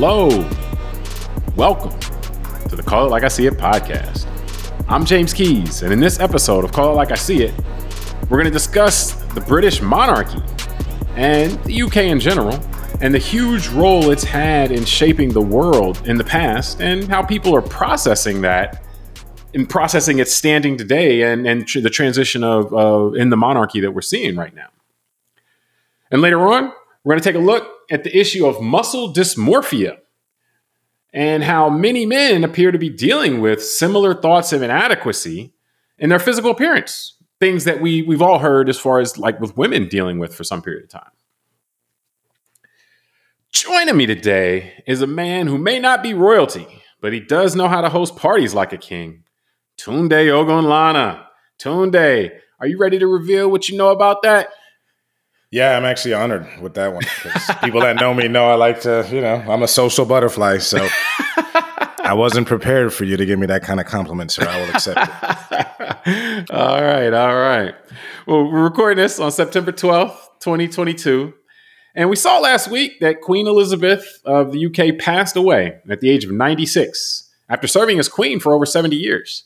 Hello. Welcome to the Call It Like I See It podcast. I'm James Keys, and in this episode of Call It Like I See It, we're going to discuss the British monarchy and the UK in general, and the huge role it's had in shaping the world in the past, and how people are processing that in processing its standing today and, and tr- the transition of uh, in the monarchy that we're seeing right now. And later on, we're going to take a look at the issue of muscle dysmorphia and how many men appear to be dealing with similar thoughts of inadequacy in their physical appearance. Things that we, we've all heard as far as like with women dealing with for some period of time. Joining me today is a man who may not be royalty, but he does know how to host parties like a king. Tunde Ogunlana. Tunde, are you ready to reveal what you know about that? Yeah, I'm actually honored with that one people that know me know I like to, you know, I'm a social butterfly. So I wasn't prepared for you to give me that kind of compliment, sir. I will accept it. all right, all right. Well, we're recording this on September 12th, 2022. And we saw last week that Queen Elizabeth of the UK passed away at the age of 96 after serving as queen for over 70 years.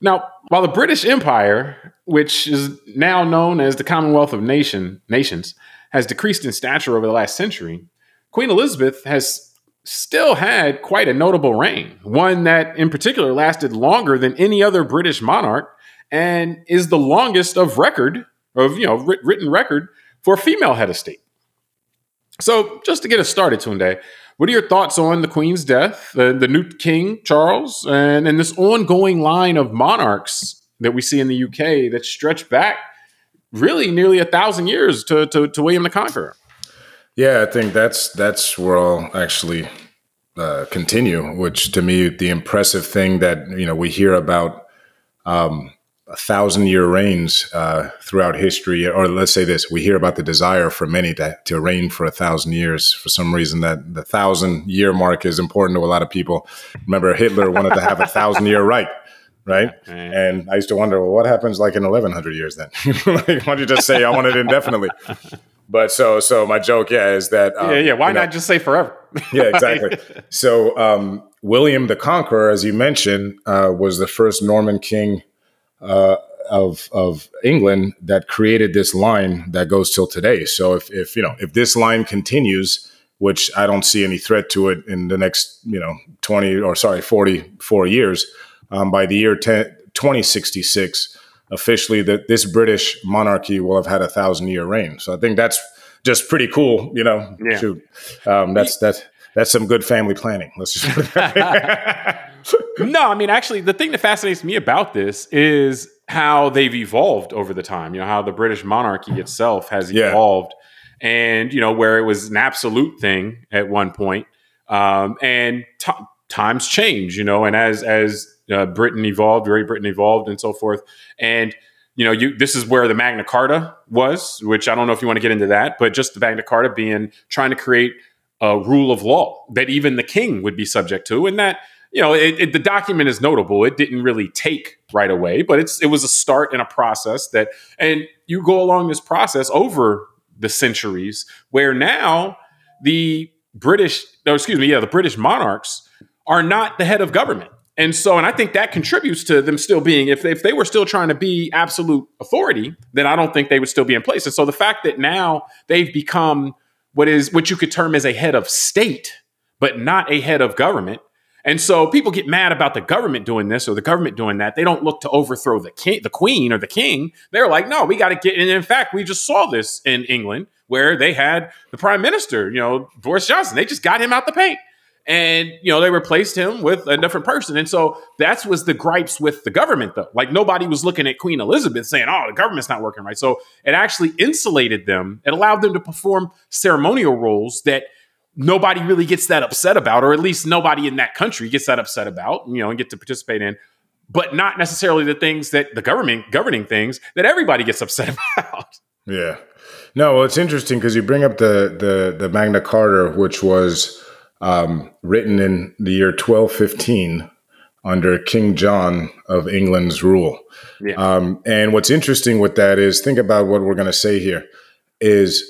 Now, while the British Empire, which is now known as the Commonwealth of Nation, Nations, has decreased in stature over the last century, Queen Elizabeth has still had quite a notable reign, one that in particular lasted longer than any other British monarch and is the longest of record of, you know, written record for a female head of state. So, just to get us started, Tunde, what are your thoughts on the Queen's death, the, the new King Charles, and, and this ongoing line of monarchs that we see in the UK that stretch back really nearly a thousand years to, to, to William the Conqueror? Yeah, I think that's that's where I'll actually uh, continue. Which to me, the impressive thing that you know we hear about um, thousand year reigns uh, throughout history, or let's say this: we hear about the desire for many to, to reign for a thousand years. For some reason, that the thousand year mark is important to a lot of people. Remember, Hitler wanted to have a thousand year right, right? And I used to wonder, well, what happens like in eleven hundred years then? like, why don't you just say I want it indefinitely? But so, so my joke, yeah, is that um, yeah, yeah. Why not know, just say forever? yeah, exactly. So, um, William the Conqueror, as you mentioned, uh, was the first Norman king uh, of of England that created this line that goes till today. So if if you know if this line continues, which I don't see any threat to it in the next you know twenty or sorry forty four years, um, by the year 10, 2066, officially that this British monarchy will have had a thousand year reign. So I think that's just pretty cool. You know, yeah. shoot, um, that's that's that's some good family planning. Let's just put that no, I mean, actually, the thing that fascinates me about this is how they've evolved over the time. You know, how the British monarchy itself has evolved, yeah. and you know, where it was an absolute thing at one point, um, and t- times change. You know, and as as uh, Britain evolved, Great Britain evolved, and so forth, and you know, you this is where the Magna Carta was, which I don't know if you want to get into that, but just the Magna Carta being trying to create a rule of law that even the king would be subject to, and that you know, it, it, the document is notable. It didn't really take right away, but it's it was a start in a process that, and you go along this process over the centuries, where now the British, no, excuse me, yeah, the British monarchs are not the head of government. And so, and I think that contributes to them still being, if if they were still trying to be absolute authority, then I don't think they would still be in place. And so the fact that now they've become what is, what you could term as a head of state, but not a head of government, and so people get mad about the government doing this or the government doing that. They don't look to overthrow the king, the queen or the king. They're like, no, we got to get. And in fact, we just saw this in England where they had the prime minister, you know, Boris Johnson. They just got him out the paint, and you know they replaced him with a different person. And so that was the gripes with the government, though. Like nobody was looking at Queen Elizabeth saying, "Oh, the government's not working right." So it actually insulated them. It allowed them to perform ceremonial roles that nobody really gets that upset about, or at least nobody in that country gets that upset about, you know, and get to participate in, but not necessarily the things that the government governing things that everybody gets upset about. Yeah. No, well, it's interesting because you bring up the the the Magna Carta, which was um, written in the year 1215 under King John of England's rule. Yeah. Um, and what's interesting with that is think about what we're going to say here is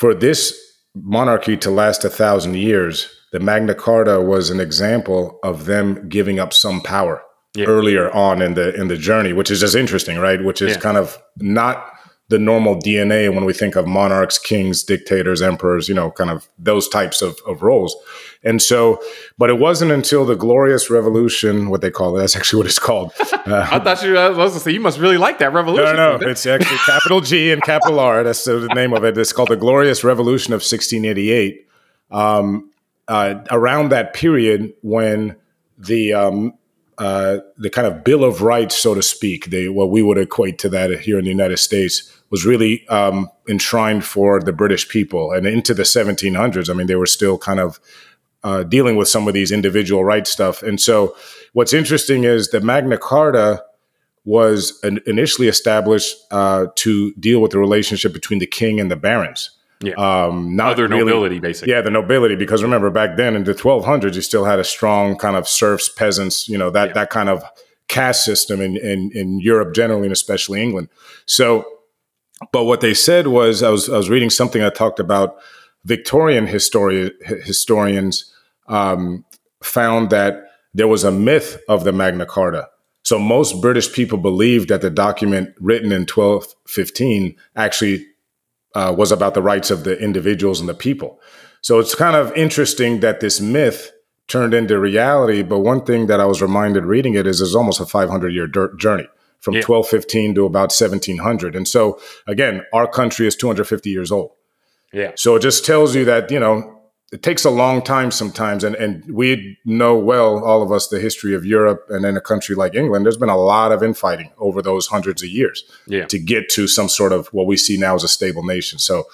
for this monarchy to last a thousand years, the Magna Carta was an example of them giving up some power yeah. earlier on in the in the journey, which is just interesting, right? Which is yeah. kind of not the normal DNA when we think of monarchs, kings, dictators, emperors, you know, kind of those types of, of roles. And so, but it wasn't until the Glorious Revolution, what they call it, that's actually what it's called. Uh, I thought you, I was going to say, you must really like that revolution. No, no, it's actually capital G and capital R. That's the name of it. It's called the Glorious Revolution of 1688. Um, uh, around that period when the um, uh, the kind of Bill of Rights, so to speak, the, what we would equate to that here in the United States, was really um, enshrined for the British people. And into the 1700s, I mean, they were still kind of uh, dealing with some of these individual rights stuff. And so, what's interesting is the Magna Carta was an, initially established uh, to deal with the relationship between the king and the barons. Yeah. Um, not other really, nobility, basically. Yeah, the nobility, because remember back then in the 1200s, you still had a strong kind of serfs, peasants, you know, that yeah. that kind of caste system in, in in Europe generally, and especially England. So but what they said was, I was, I was reading something that talked about Victorian histori- historians um, found that there was a myth of the Magna Carta. So most British people believed that the document written in 1215 actually uh, was about the rights of the individuals and the people. So it's kind of interesting that this myth turned into reality. But one thing that I was reminded reading it is it's almost a 500 year journey from yeah. 1215 to about 1700. And so, again, our country is 250 years old. Yeah. So it just tells you that, you know, it takes a long time sometimes. And, and we know well, all of us, the history of Europe and in a country like England, there's been a lot of infighting over those hundreds of years yeah. to get to some sort of what we see now as a stable nation. So,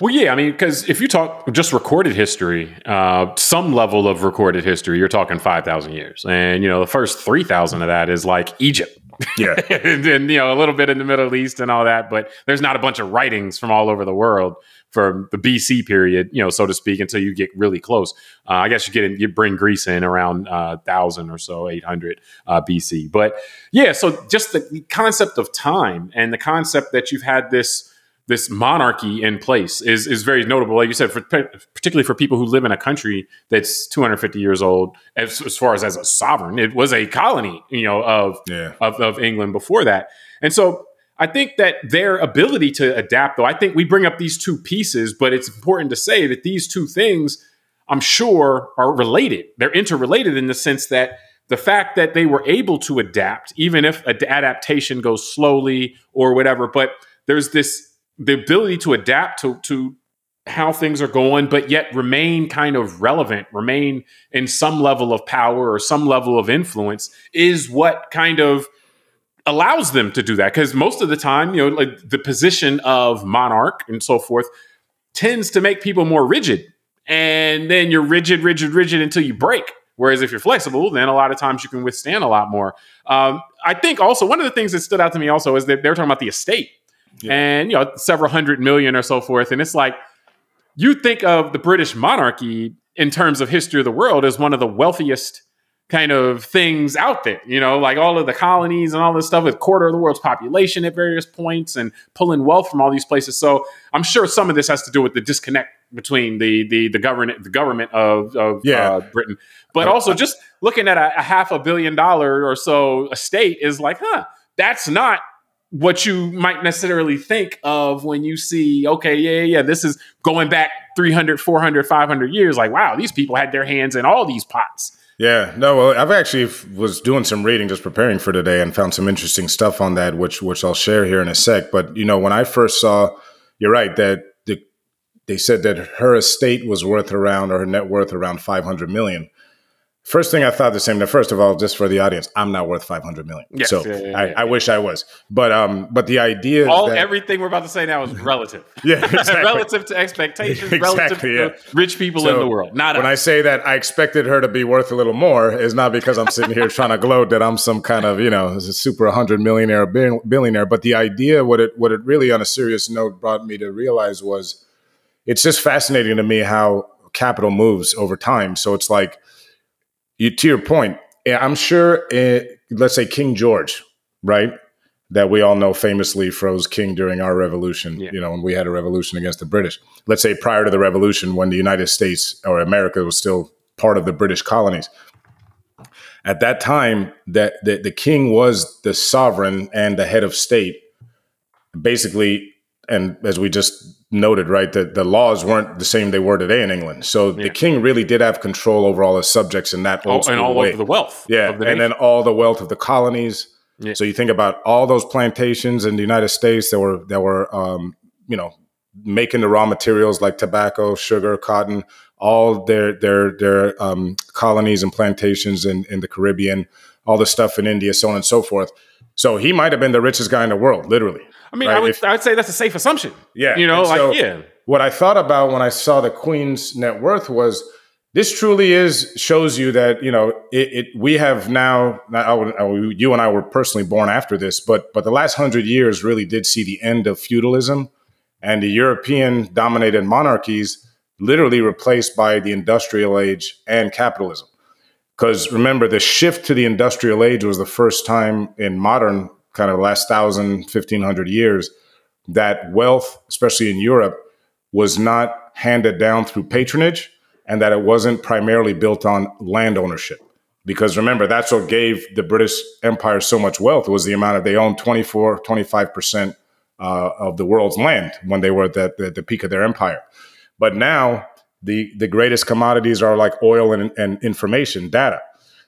well, yeah, I mean, because if you talk just recorded history, uh, some level of recorded history, you're talking 5,000 years. And, you know, the first 3,000 of that is like Egypt. Yeah. and, and, you know, a little bit in the Middle East and all that, but there's not a bunch of writings from all over the world from the BC period, you know, so to speak, until you get really close. Uh, I guess you get in, you bring Greece in around uh, thousand or so, eight hundred uh, BC. But yeah, so just the concept of time and the concept that you've had this this monarchy in place is is very notable. Like you said, for, particularly for people who live in a country that's 250 years old, as, as, far as as a sovereign, it was a colony, you know, of, yeah. of of England before that. And so I think that their ability to adapt, though, I think we bring up these two pieces, but it's important to say that these two things, I'm sure, are related. They're interrelated in the sense that the fact that they were able to adapt, even if adaptation goes slowly or whatever, but there's this the ability to adapt to to how things are going, but yet remain kind of relevant, remain in some level of power or some level of influence is what kind of allows them to do that. Because most of the time, you know, like the position of monarch and so forth tends to make people more rigid. And then you're rigid, rigid, rigid until you break. Whereas if you're flexible, then a lot of times you can withstand a lot more. Um, I think also one of the things that stood out to me also is that they're talking about the estate yeah. and you know several hundred million or so forth. And it's like you think of the British monarchy in terms of history of the world as one of the wealthiest kind of things out there, you know, like all of the colonies and all this stuff with quarter of the world's population at various points and pulling wealth from all these places. So I'm sure some of this has to do with the disconnect between the the the government the government of, of yeah. uh, Britain, but also just looking at a, a half a billion dollar or so estate is like, huh, that's not what you might necessarily think of when you see, okay, yeah, yeah, this is going back 300, 400, 500 years. Like, wow, these people had their hands in all these pots. Yeah, no, well, I've actually was doing some reading just preparing for today and found some interesting stuff on that, which which I'll share here in a sec. But you know, when I first saw, you're right that the, they said that her estate was worth around or her net worth around 500 million. First thing I thought the same. Now, first of all, just for the audience, I'm not worth 500 million. Yes, so yeah, yeah, I, yeah. I, wish I was. But um, but the idea all that, everything we're about to say now is relative. yeah, exactly. relative to expectations, exactly, relative to rich people so in the world. Not when us. I say that I expected her to be worth a little more, is not because I'm sitting here trying to gloat that I'm some kind of you know super 100 millionaire billionaire. But the idea, what it what it really on a serious note brought me to realize was, it's just fascinating to me how capital moves over time. So it's like you, to your point, I'm sure, uh, let's say King George, right? that we all know famously froze king during our revolution, Yeah. you know, when we had a revolution against the British. Let's say prior to the revolution, when the United States or America was still part of the British colonies. At that time, that the, the king was the sovereign and the head of state. Basically, and as we just noted, right, that the laws weren't the same they were today in England. So Yeah. the king really did have control over all his subjects in that old All, and all way. of the wealth. Yeah, of the and then all the wealth of the colonies. Yeah. So you think about all those plantations in the United States that were that were um, you know making the raw materials like tobacco, sugar, cotton, all their their their um, colonies and plantations in in the Caribbean, all the stuff in India, so on and so forth. So he might have been the richest guy in the world, literally. I mean, I would if- I would say that's a safe assumption. Yeah, You know, and like so- yeah. What I thought about when I saw the Queen's net worth was this truly is shows you that you know it, it we have now I would- I would- you and I were personally born after this but but the last hundred years really did see the end of feudalism and the European dominated monarchies literally replaced by the industrial age and capitalism because remember the shift to the industrial age was the first time in modern kind of last thousand 1500 years that wealth especially in Europe was not handed down through patronage and that it wasn't primarily built on land ownership. Because remember, that's what gave the British Empire so much wealth was the amount of they owned 24, 25% uh, of the world's land when they were at the, the, the peak of their empire. But now the, the greatest commodities are like oil and, and information, data.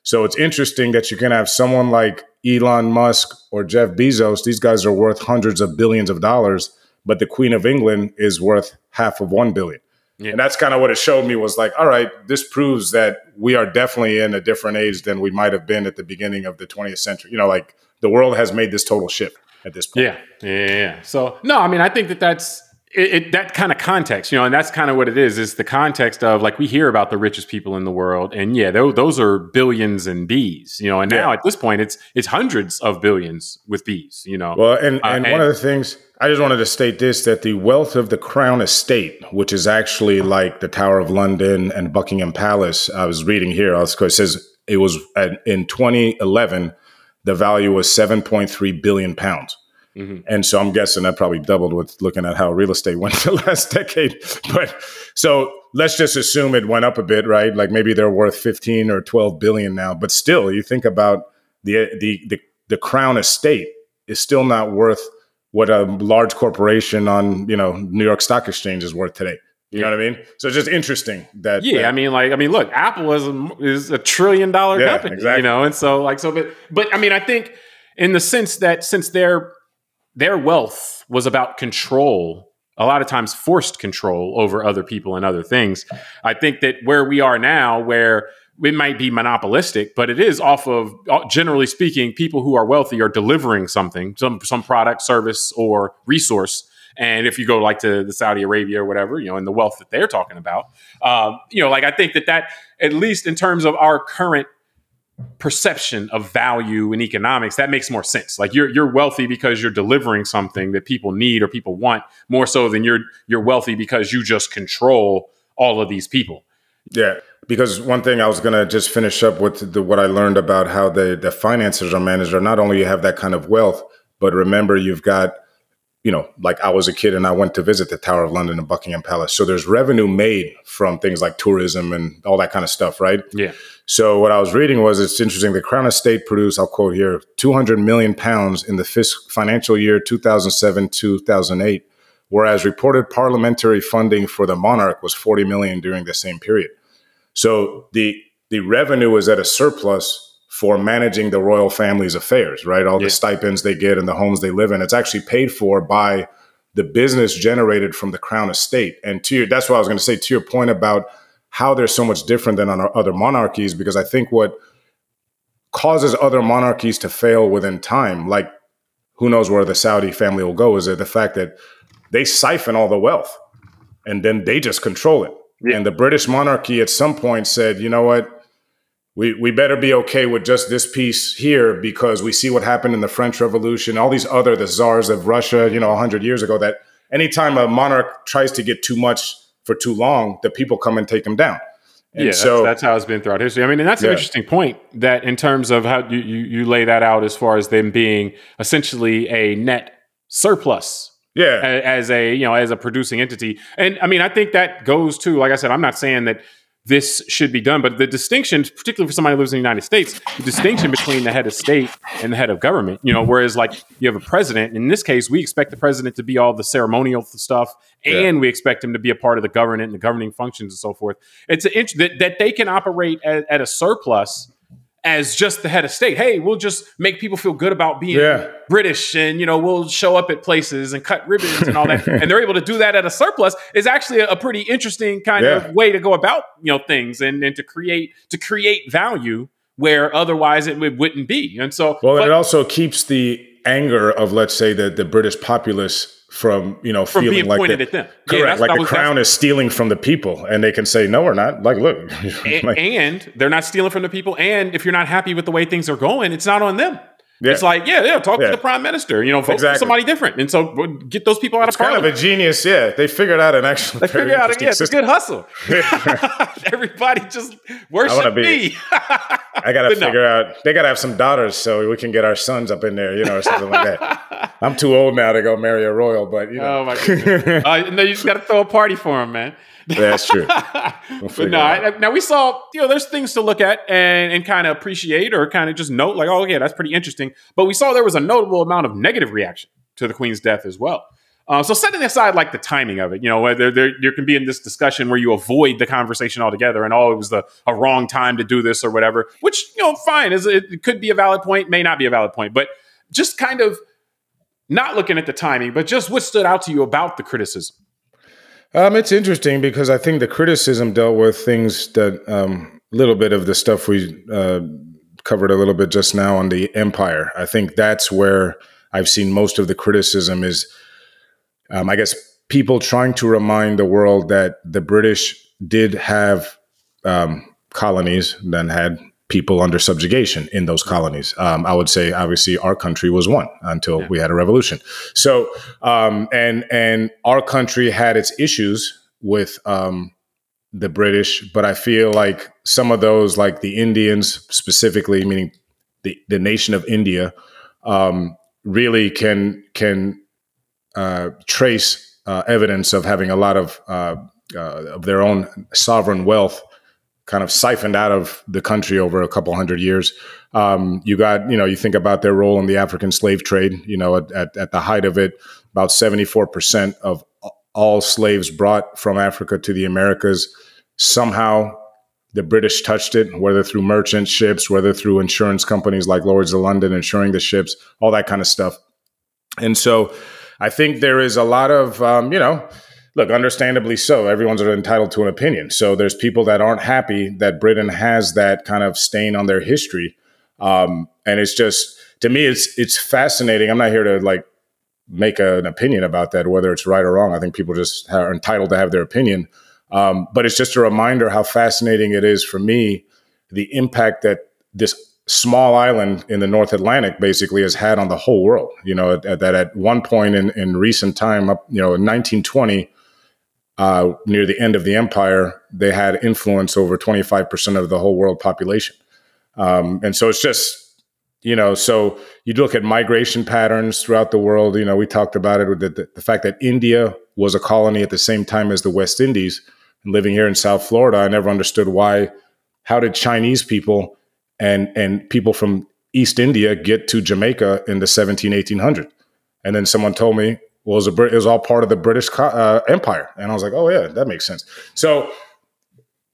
So it's interesting that you can have someone like Elon Musk or Jeff Bezos. These guys are worth hundreds of billions of dollars, but the Queen of England is worth half of one billion. Yeah. And that's kind of what it showed me was like, all right, this proves that we are definitely in a different age than we might have been at the beginning of the 20th century. You know, like the world has made this total shift at this point. Yeah, yeah, yeah. So no, I mean, I think that that's it, it, that kind of context, you know, and that's kind of what it is. Is the context of like we hear about the richest people in the world, and yeah, those, those are billions and B's, you know, and now at this point, it's it's hundreds of billions with B's, you know. Well, and, Uh, and and- one of the things I just wanted to state this that the wealth of the Crown Estate, which is actually like the Tower of London and Buckingham Palace, I was reading here, I was- it says it was at, in 2011, the value was 7.3 billion pounds. Mhm. And so I'm guessing that probably doubled with looking at how real estate went the last decade. But so let's just assume it went up a bit, right? Like maybe they're worth 15 or 12 billion now. But still, you think about the the the, the crown estate is still not worth what a large corporation on you know New York Stock Exchange is worth today. You know what I mean? So it's just interesting that Yeah, that- I mean, like, I mean, look, Apple is a, is a trillion dollar Yeah, company, exactly. you know, and so like, so, but, but I mean, I think in the sense that since their their wealth was about control, a lot of times forced control over other people and other things. I think that where we are now, where it might be monopolistic, but it is off of generally speaking, people who are wealthy are delivering something, some some product, service, or resource. And if you go like to the Saudi Arabia or whatever, you know, and the wealth that they're talking about, um, you know, like I think that that at least in terms of our current perception of value in economics, that makes more sense. Like you're you're wealthy because you're delivering something that people need or people want more so than you're you're wealthy because you just control all of these people. Yeah, because one thing I was gonna just finish up with the, what I learned about how the the finances are managed. Are not only you have that kind of wealth, but remember you've got, you know, like I was a kid and I went to visit the Tower of London and Buckingham Palace. So there's revenue made from things like tourism and all that kind of stuff, right? Yeah. So what I was reading was it's interesting. The Crown Estate produced, I'll quote here, 200 million pounds in the fisc- financial year 2007 2008, whereas reported parliamentary funding for the monarch was 40 million during the same period. So the the revenue was at a surplus for managing the royal family's affairs, right? All Yeah. the stipends they get and the homes they live in. It's actually paid for by the business generated from the crown estate. And to your, that's what I was going to say to your point about how they're so much different than on other monarchies, because I think what causes other monarchies to fail within time, like who knows where the Saudi family will go, is that the fact that they siphon all the wealth and then they just control it. Yeah. And the British monarchy at some point said, you know what? We, we better be okay with just this piece here because we see what happened in the French Revolution, all these other, the czars of Russia, you know, 100 years ago, that anytime a monarch tries to get too much for too long, the people come and take them down. And yeah, so, that's, that's, how it's been throughout history. I mean, and that's yeah. an interesting point that in terms of how you, you, you lay that out as far as them being essentially a net surplus yeah as a you know as a producing entity and i mean i think that goes to like i said i'm not saying that this should be done but the distinction particularly for somebody who lives in the united states the distinction between the head of state and the head of government you know whereas like you have a president in this case we expect the president to be all the ceremonial stuff and yeah. we expect him to be a part of the government and the governing functions and so forth it's an int- that, that they can operate at, at a surplus as just the head of state. Hey, we'll just make people feel good about being yeah. British and, you know, we'll show up at places and cut ribbons and all that. and they're able to do that at a surplus is actually a, a pretty interesting kind yeah. of way to go about, you know, things and, and to create to create value where otherwise it wouldn't be. And so Well, but, it also keeps the anger of let's say the the British populace from you know from feeling being like pointed the, at them. Correct, yeah, like the crown is stealing from the people, and they can say no, we're not. Like, look, and, like, and they're not stealing from the people. And if you're not happy with the way things are going, it's not on them. Yeah. It's like, yeah, yeah, talk yeah. to the prime minister, you know, vote exactly. for somebody different. And so get those people out it's of parliament. kind of a genius, yeah. They figured out an actual They figured out, yeah, it's a good hustle. Everybody just worship be, me. I got to figure no. out, they got to have some daughters so we can get our sons up in there, you know, or something like that. I'm too old now to go marry a royal, but, you know. Oh, my goodness. uh, no, you just got to throw a party for them, man. That's true. We'll but no, I, now we saw, you know, there's things to look at and, and kind of appreciate or kind of just note, like, oh, yeah, that's pretty interesting. But we saw there was a notable amount of negative reaction to the Queen's death as well. Uh, so setting aside like the timing of it, you know, there, there, there can be in this discussion where you avoid the conversation altogether and oh, it was the a wrong time to do this or whatever, which you know, fine, is it could be a valid point, may not be a valid point, but just kind of not looking at the timing, but just what stood out to you about the criticism. Um, it's interesting because I think the criticism dealt with things that a um, little bit of the stuff we uh, covered a little bit just now on the empire. I think that's where I've seen most of the criticism is, um, I guess, people trying to remind the world that the British did have um, colonies, then had people under subjugation in those colonies. Um, I would say, obviously, our country was one until yeah. we had a revolution. So, um, and and our country had its issues with um, the British, but I feel like some of those, like the Indians specifically, meaning the the nation of India, um, really can can uh, trace uh, evidence of having a lot of uh, uh of their own sovereign wealth kind of siphoned out of the country over a couple hundred years. Um, you got, you know, you think about their role in the African slave trade, you know, at, at, at the height of it, about 74% of all slaves brought from Africa to the Americas, somehow the British touched it, whether through merchant ships, whether through insurance companies like Lloyd's of London insuring the ships, all that kind of stuff. And so I think there is a lot of, um, you know, look, understandably so. Everyone's entitled to an opinion. So there's people that aren't happy that Britain has that kind of stain on their history. Um, and it's just to me, it's it's fascinating. I'm not here to like make a, an opinion about that, whether it's right or wrong. I think people just are entitled to have their opinion. Um, but it's just a reminder how fascinating it is for me the impact that this small island in the North Atlantic basically has had on the whole world. You know, that at one point in, in recent time, up you know, in 1920 uh, near the end of the empire, they had influence over 25% of the whole world population. Um, and so it's just, you know, so you look at migration patterns throughout the world. You know, we talked about it with the, the, fact that India was a colony at the same time as the West Indies. And living here in South Florida, I never understood why, how did Chinese people and, and people from East India get to Jamaica in the 17, 1800? And then someone told me, well, it was, a, it was all part of the British uh, Empire. And I was like, oh, yeah, that makes sense. So,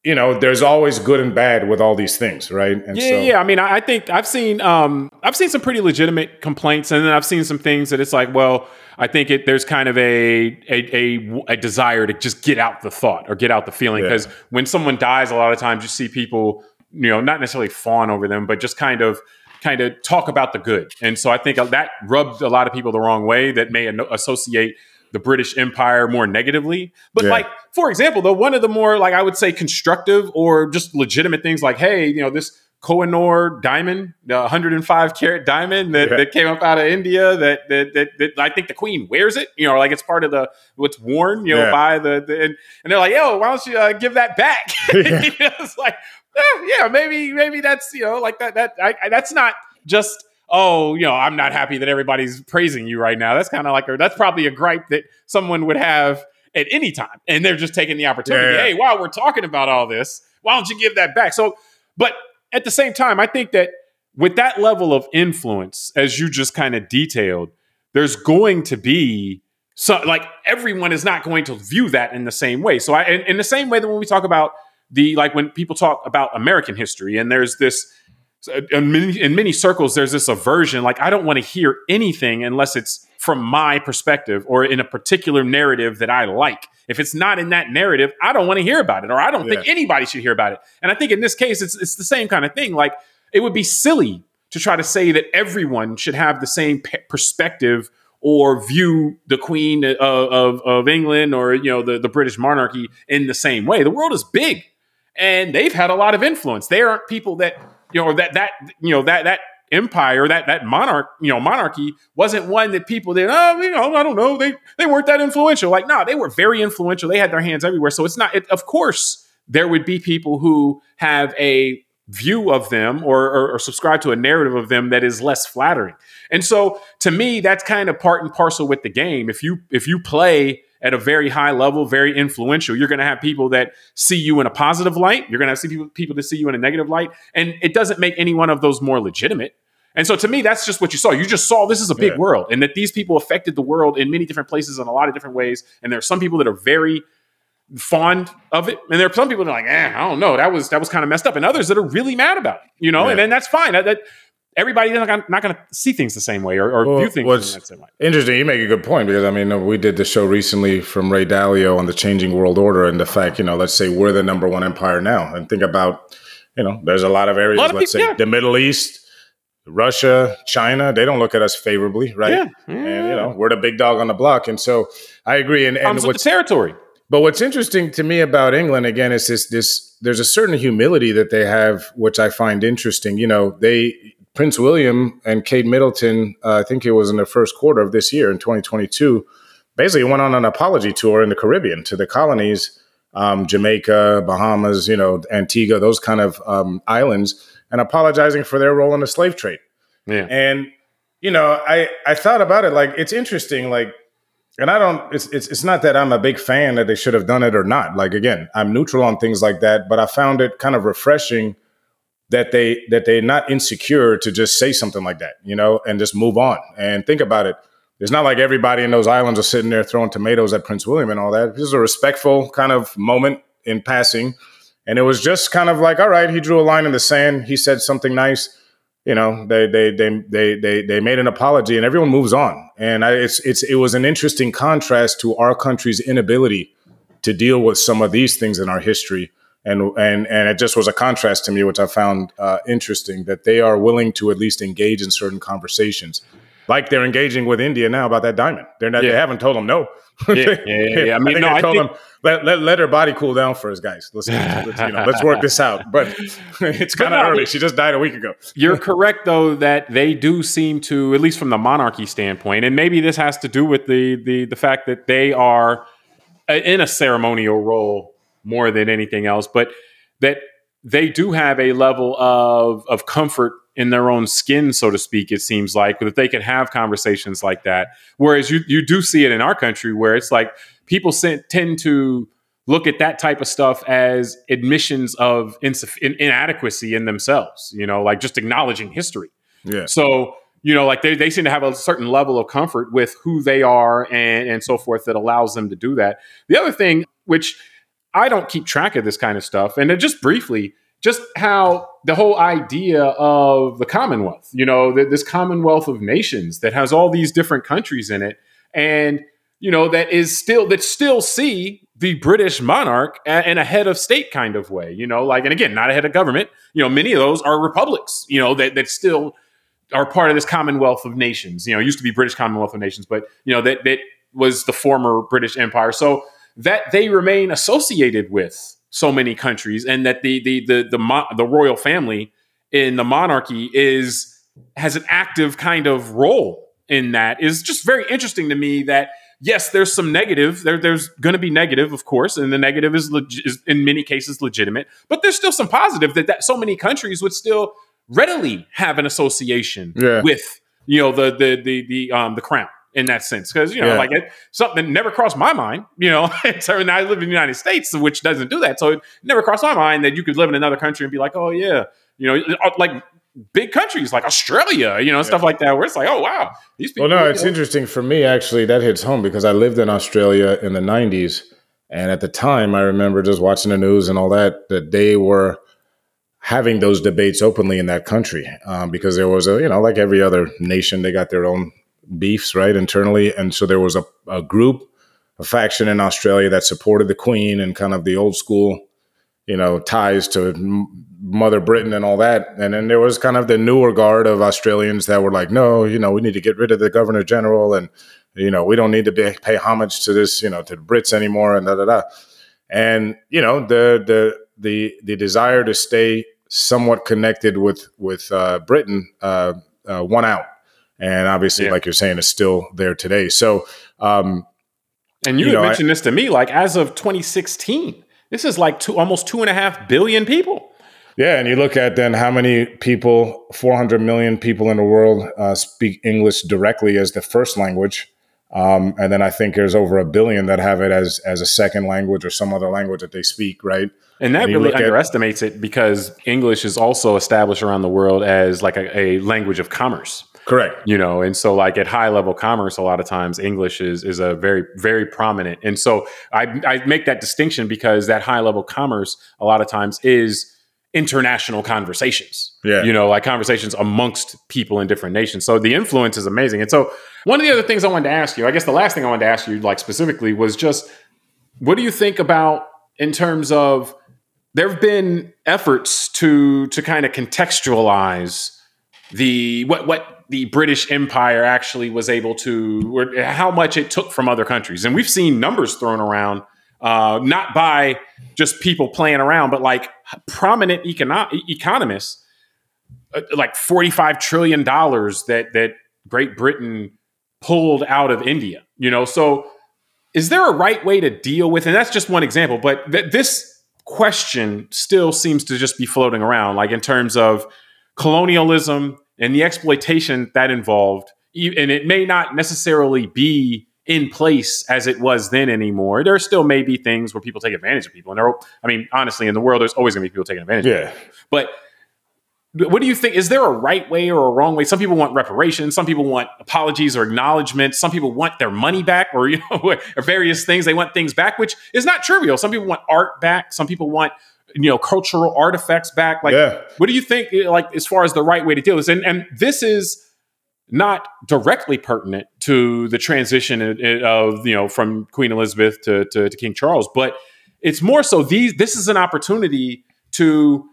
you know, there's always good and bad with all these things, right? And yeah, so, yeah. I mean, I think I've seen um, I've seen some pretty legitimate complaints, and then I've seen some things that it's like, well, I think it there's kind of a a, a, a desire to just get out the thought or get out the feeling because yeah. when someone dies, a lot of times you see people, you know, not necessarily fawn over them, but just kind of kind of talk about the good. And so I think that rubbed a lot of people the wrong way that may associate the British Empire more negatively. But yeah. like, for example, though, one of the more like I would say constructive or just legitimate things like, hey, you know, this Kohinoor diamond, the 105 carat diamond that, yeah. that came up out of India. That, that, that that I think the Queen wears it. You know, like it's part of the what's worn. You know, yeah. by the, the and, and, they're like, "Yo, why don't you uh, give that back?" Yeah. it's like, eh, yeah, maybe maybe that's you know like that that I, I, that's not just oh, you know, I'm not happy that everybody's praising you right now. That's kind of like, or that's probably a gripe that someone would have at any time. And they're just taking the opportunity. Yeah, yeah. Hey, while we're talking about all this, why don't you give that back? So, but at the same time, I think that with that level of influence, as you just kind of detailed, there's going to be so like everyone is not going to view that in the same way. So I in, in the same way that when we talk about the like when people talk about American history and there's this uh, in many, in many circles, there's this aversion. Like, I don't want to hear anything unless it's from my perspective or in a particular narrative that I like. If it's not in that narrative, I don't want to hear about it, or I don't yeah. think anybody should hear about it. And I think in this case, it's it's the same kind of thing. Like, it would be silly to try to say that everyone should have the same perspective or view the Queen of, of, of England or you know the, the British monarchy in the same way. The world is big, and they've had a lot of influence. They aren't people that you know that that you know that that empire that that monarch you know monarchy wasn't one that people did oh you know I don't know. They they weren't that influential. Like no they were very influential. They had their hands everywhere. So it's not it, of course there would be people who have a view of them or, or, or, subscribe to a narrative of them that is less flattering. And so to me that's kind of part and parcel with the game. If you if you play at a very high level, very influential. You're going to have people that see you in a positive light. You're going to have people, people that see you in a negative light. And it doesn't make any one of those more legitimate. And so to me, that's just what you saw. You just saw this is a big yeah. world and that these people affected the world in many different places in a lot of different ways. And there are some people that are very fond of it. And there are some people that are like, eh, I don't know. That was that was kind of messed up. And others that are really mad about it, you know, yeah. and then that's fine. That, that everybody's not, not going to see things the same way or, or well, view things the same way. Interesting. You make a good point because I mean, we did the show recently from Ray Dalio on the changing world order and the fact, you know, let's say we're the number one empire now and think about, you know, there's a lot of areas, lot of let's people, say yeah. the Middle East, Russia, China, they don't look at us favorably, right? Yeah. yeah. And, you know, we're the big dog on the block. And so I agree. And, and what's, territory. But what's interesting to me about England, again, is this, this, there's a certain humility that they have, which I find interesting. You know, they, Prince William and Kate Middleton, uh, I think it was in the first quarter of this year in 2022, basically went on an apology tour in the Caribbean to the colonies, um, Jamaica, Bahamas, you know, Antigua, those kind of um, islands, and apologizing for their role in the slave trade. Yeah. And you know, I I thought about it like it's interesting, like, and I don't. It's it's it's not that I'm a big fan that they should have done it or not. Like again, I'm neutral on things like that, but I found it kind of refreshing that they that they're not insecure to just say something like that, you know, and just move on. And think about it. It's not like everybody in those islands are sitting there throwing tomatoes at Prince William and all that. This is a respectful kind of moment in passing. And it was just kind of like, all right, he drew a line in the sand. He said something nice. You know, they they they they they they made an apology, and everyone moves on. And I, it's it's it was an interesting contrast to our country's inability to deal with some of these things in our history and and and it just was a contrast to me, which I found uh, interesting that they are willing to at least engage in certain conversations, like they're engaging with India now about that diamond. They're not, yeah. they haven't told them no. yeah, yeah, yeah, I mean, I no, I told think- them let, let, let her body cool down first, guys. Let's let's, you know, let's work this out. But it's kind of no, early. She just died a week ago. You're correct, though, that they do seem to, at least from the monarchy standpoint, and maybe this has to do with the the the fact that they are uh, in a ceremonial role more than anything else, but that they do have a level of of comfort in their own skin, so to speak. It seems like that they can have conversations like that. Whereas you you do see it in our country, where it's like people tend to look at that type of stuff as admissions of insuff- in, inadequacy in themselves. You know, like just acknowledging history. Yeah. So you know, like they, they seem to have a certain level of comfort with who they are and and so forth that allows them to do that. The other thing, which I don't keep track of this kind of stuff. And just briefly, just how the whole idea of the Commonwealth, you know, this Commonwealth of nations that has all these different countries in it, and you know that is still that still see the British monarch in a head of state kind of way, you know, like and again, not a head of government. You know, many of those are republics, you know, that that still are part of this Commonwealth of Nations. You know, used to be British Commonwealth of Nations, but you know that that was the former British Empire. So that they remain associated with so many countries and that the the the the, the royal family in the monarchy is has an active kind of role in that is just very interesting to me that yes there's some negative there, there's going to be negative of course and the negative is, leg- is, in many cases legitimate but there's still some positive that, that so many countries would still readily have an association yeah. with you know the the the the um the crown in that sense because you know yeah. like it, something never crossed my mind you know so I live in the United States which doesn't do that so it never crossed my mind that you could live in another country and be like oh yeah you know uh, like big countries like Australia, you know, yeah. stuff like that, where it's like, oh wow, these people. Well, no, it's know. interesting for me actually. That hits home because I lived in Australia in the '90s, and at the time, I remember just watching the news and all that that they were having those debates openly in that country um, because there was a you know like every other nation they got their own beefs right internally. And so there was a, a group a faction in australia that supported the queen and kind of the old school you know ties to mother britain and all that. And then there was kind of the newer guard of australians that were like no you know we need to get rid of the governor general and you know we don't need to be, pay homage to this you know to the brits anymore and da da da. And you know the the the the desire to stay somewhat connected with with uh, Britain uh, uh, won out, and obviously, yeah. like you're saying, is still there today. So, um, and you, you know, mentioned I, this to me, like as of 2016, this is like two, almost two and a half billion people. Yeah, and you look at then how many people, 400 million people in the world uh, speak English directly as the first language. Um, and then I think there's over a billion that have it as as a second language or some other language that they speak, right? And that and really underestimates at, it because English is also established around the world as like a, a, language of commerce. Correct. You know, and so like at high level commerce, a lot of times English is is a very very prominent. And so I I make that distinction because that high level commerce a lot of times is international conversations. Yeah. You know, like conversations amongst people in different nations. So the influence is amazing. And so one of the other things I wanted to ask you, I guess the last thing I wanted to ask you, like specifically, was just what do you think about in terms of there have been efforts to to kind of contextualize the what what the British Empire actually was able to, or how much it took from other countries, and we've seen numbers thrown around uh, not by just people playing around, but like prominent econo- economists, uh, like forty-five trillion dollars that that Great Britain pulled out of India. You know, so is there a right way to deal with? It? And that's just one example, but th- this question still seems to just be floating around, like in terms of colonialism and the exploitation that involved. And it may not necessarily be in place as it was then anymore. There still may be things where people take advantage of people. And there, I mean, honestly, in the world, there's always going to be people taking advantage yeah. of people. But what do you think? Is there a right way or a wrong way? Some people want reparations. Some people want apologies or acknowledgments. Some people want their money back or, you know, or various things. They want things back, which is not trivial. Some people want art back. Some people want, you know, cultural artifacts back. Like, yeah. what do you think, eh, like, as far as the right way to deal with this? And, and this is, not directly pertinent to the transition eh, eh, of you know from Queen Elizabeth to, to, to King Charles, but it's more so these this is an opportunity to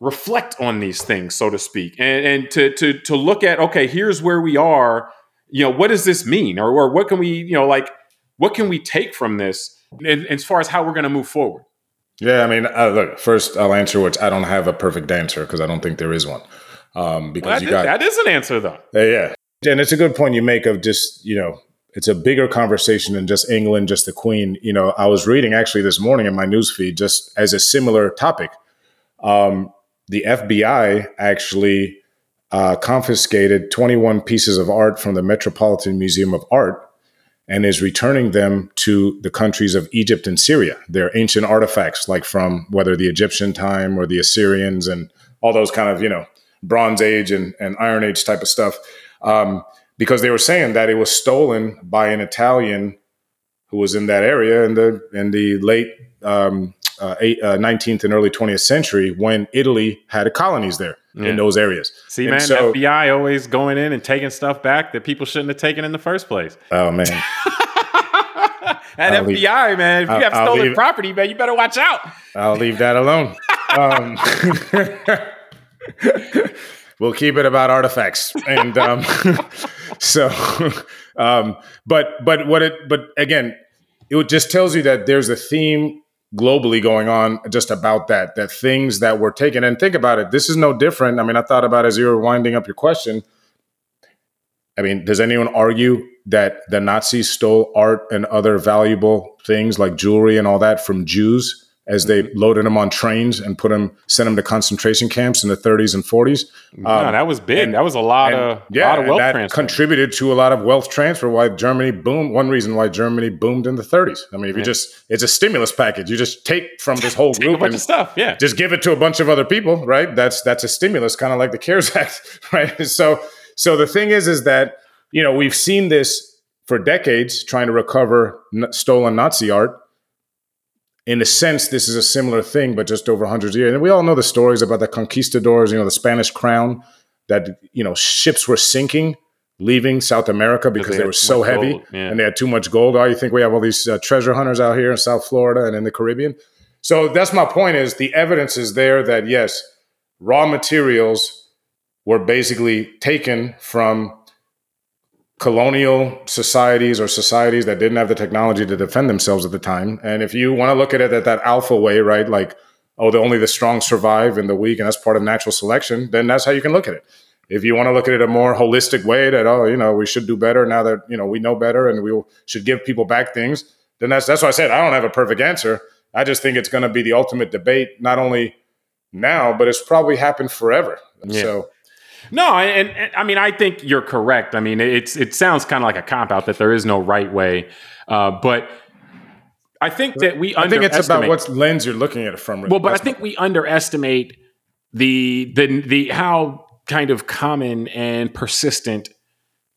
reflect on these things, so to speak, and, and to to to look at okay, here's where we are. You know, what does this mean, or, or what can we you know like what can we take from this as far as how we're going to move forward? Yeah, I mean, uh, look, first I'll answer which I don't have a perfect answer because I don't think there is one. Um, because well, you got that is an answer though. Uh, yeah, and it's a good point you make of just you know it's a bigger conversation than just England, just the Queen. You know, I was reading actually this morning in my newsfeed just as a similar topic. Um, the FBI actually uh, confiscated 21 pieces of art from the Metropolitan Museum of Art and is returning them to the countries of Egypt and Syria. They're ancient artifacts, like from whether the Egyptian time or the Assyrians and all those kind of, you know, Bronze Age and, and Iron Age type of stuff, um, because they were saying that it was stolen by an Italian who was in that area in the in the late um, uh, eight, uh, 19th and early 20th century when Italy had colonies there yeah. in those areas. See, and man, so, FBI always going in and taking stuff back that people shouldn't have taken in the first place. Oh man. That I'll FBI, leave, man, if you I'll, have stolen property, man, you better watch out. I'll leave that alone. um, we'll keep it about artifacts and um, so um, but but what it but again it just tells you that there's a theme globally going on just about that that things that were taken. And think about it this is no different. I mean i thought about as you were winding up your question. I mean does anyone argue that the nazis stole art and other valuable things like jewelry and all that from jews as they mm-hmm. loaded them on trains and put them, sent them to concentration camps in the 30s and 40s. No, um, that was big. And, that was a lot of yeah, lot of wealth that transfer. contributed to a lot of wealth transfer. Why Germany boomed? One reason why Germany boomed in the 30s. I mean, if yeah. you just it's a stimulus package. You just take from this whole group and stuff, yeah, just give it to a bunch of other people, right? That's that's a stimulus, kind of like the CARES Act, right? So so the thing is, is that you know we've seen this for decades trying to recover stolen Nazi art in a sense, this is a similar thing, but just over hundreds of years. And we all know the stories about the conquistadors, you know, the Spanish crown, that, you know, ships were sinking, leaving South America because they, they were so heavy yeah. and they had too much gold. Oh, you think we have all these uh, treasure hunters out here in South Florida and in the Caribbean? So that's my point is the evidence is there that, yes, raw materials were basically taken from colonial societies or societies that didn't have the technology to defend themselves at the time. And if you want to look at it at that alpha way, right, like, oh, the only the strong survive and the weak, and that's part of natural selection, then that's how you can look at it. If you want to look at it a more holistic way that, oh, you know, we should do better now that, you know, we know better and we should give people back things, then that's that's why I said I don't have a perfect answer. I just think it's going to be the ultimate debate, not only now, but it's probably happened forever. Yeah. So no, and, and, I mean I think you're correct. I mean it's it sounds kind of like a cop out that there is no right way, uh, but I think that we. I think it's about what lens you're looking at it from. Well, but I think we underestimate the the the how kind of common and persistent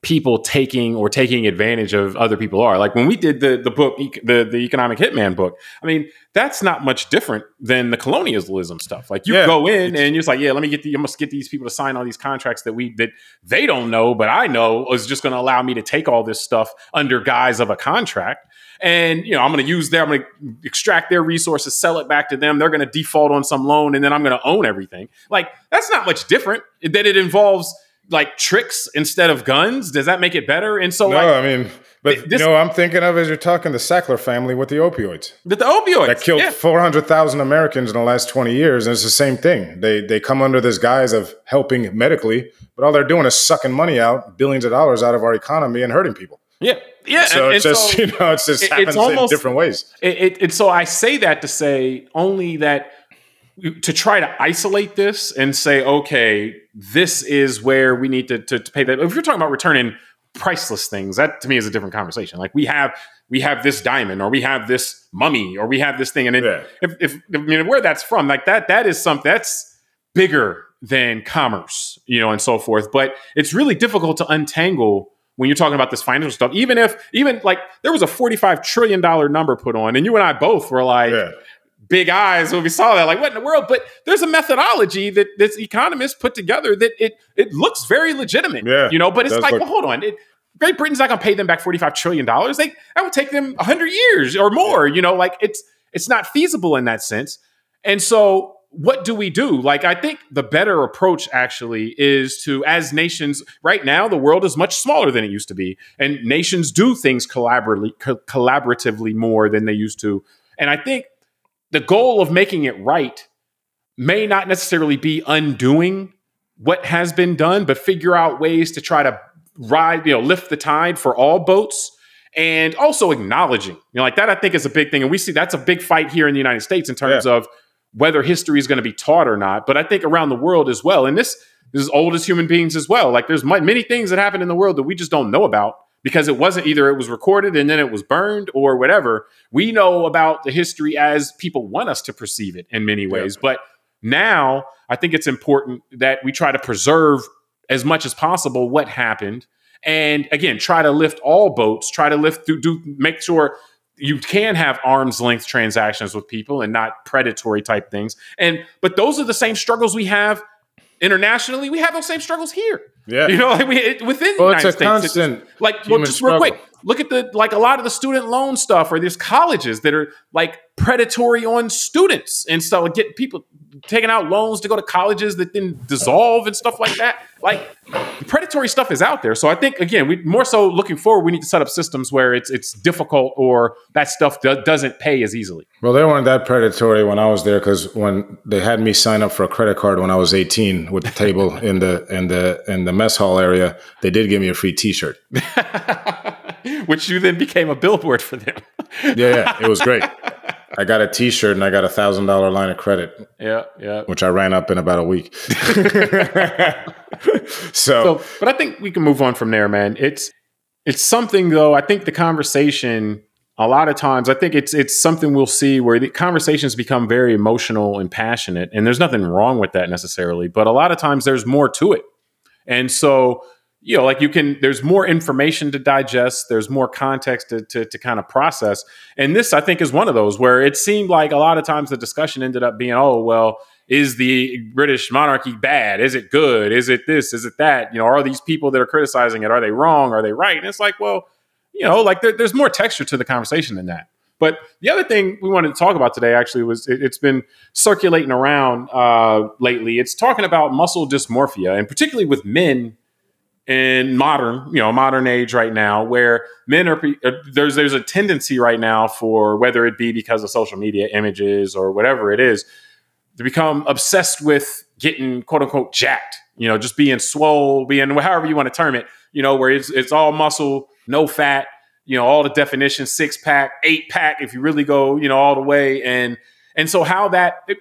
people taking or taking advantage of other people are. Like when we did the the book, the the economic hitman book. I mean, that's not much different than the colonialism stuff. Like you yeah, go in and you're just like, yeah, let me get the, you must get these people to sign all these contracts that we that they don't know, but I know is just going to allow me to take all this stuff under guise of a contract. And you know, I'm going to use their, I'm going to extract their resources, sell it back to them. They're going to default on some loan, and then I'm going to own everything. Like that's not much different. That it involves like tricks instead of guns? Does that make it better? And so, no, like, I mean, but this, you know, I'm thinking of as you're talking the Sackler family with the opioids. The, the opioids that killed yeah. 400,000 Americans in the last 20 years, and it's the same thing. They they come under this guise of helping medically, but all they're doing is sucking money out, billions of dollars out of our economy and hurting people. Yeah, yeah. So and, it's and just so you know, it's just it, happens it's almost, in different ways. It, it, so I say that to say only that to try to isolate this and say, okay, this is where we need to, to, to, pay that. If you're talking about returning priceless things, that to me is a different conversation. Like we have we have this diamond, or we have this mummy, or we have this thing, and it, yeah. if, if I mean where that's from, like that that is something that's bigger than commerce, you know, and so forth. But it's really difficult to untangle when you're talking about this financial stuff. Even if even like there was a 45 trillion dollar number put on, and you and I both were like. Yeah big eyes when we saw that. Like, what in the world? But there's a methodology that this economist put together that it it looks very legitimate. Yeah, you know. But it's like, look- well, hold on. It, Great Britain's not going to pay them back forty five trillion dollars. They that would take them hundred years or more. You know, like it's it's not feasible in that sense. And so what do we do? Like, I think the better approach actually is to, as nations, right now, the world is much smaller than it used to be. And nations do things collaboratively, co- collaboratively more than they used to. And I think the goal of making it right may not necessarily be undoing what has been done, but figure out ways to try to ride, you know, lift the tide for all boats and also acknowledging, you know, like that I think is a big thing. And we see that's a big fight here in the United States in terms yeah. of whether history is going to be taught or not. But I think around the world as well. And this, this is old as human beings as well. Like there's many things that happen in the world that we just don't know about because it wasn't either it was recorded and then it was burned or whatever. We know about the history as people want us to perceive it in many ways. Yeah. But now I think it's important that we try to preserve as much as possible what happened. And again, try to lift all boats, try to lift, do, do make sure you can have arm's length transactions with people and not predatory type things. And but those are the same struggles we have internationally. We have those same struggles here. Yeah, you know, like we it, within well, the United it's a States, constant it's, like well, just real quick, look at the like a lot of the student loan stuff, or there's colleges that are like predatory on students and stuff, like get people taking out loans to go to colleges that then dissolve and stuff like that. Like predatory stuff is out there. So I think again, we more so looking forward, we need to set up systems where it's it's difficult or that stuff do, doesn't pay as easily. Well, they weren't that predatory when I was there because when they had me sign up for a credit card when I was 18 with the table in the in the in the mess hall area, they did give me a free T-shirt, which you then became a billboard for them. yeah, yeah, it was great. I got a T-shirt and I got a thousand dollar line of credit. Yeah, yeah. Which I ran up in about a week. so, so, but I think we can move on from there, man. It's it's something though. I think the conversation a lot of times, I think it's it's something we'll see where the conversations become very emotional and passionate, and there's nothing wrong with that necessarily. But a lot of times, there's more to it, and so you know, like you can, there's more information to digest, there's more context to, to, to, kind of process. And this, I think, is one of those where it seemed like a lot of times the discussion ended up being, oh, well, is the British monarchy bad? Is it good? Is it this? Is it that? You know, are these people that are criticizing it, are they wrong? Are they right? And it's like, well, you know, like there, there's more texture to the conversation than that. But the other thing we wanted to talk about today actually was it, has been circulating around uh, lately. It's talking about muscle dysmorphia, and particularly with men in modern, you know, modern age right now, where men are uh, there's there's a tendency right now for whether it be because of social media images or whatever it is, to become obsessed with getting quote unquote jacked. You know, just being swole, being however you want to term it. You know, where it's it's all muscle, no fat. You know, all the definitions, six pack, eight pack, if you really go, you know, all the way. And and so how that it,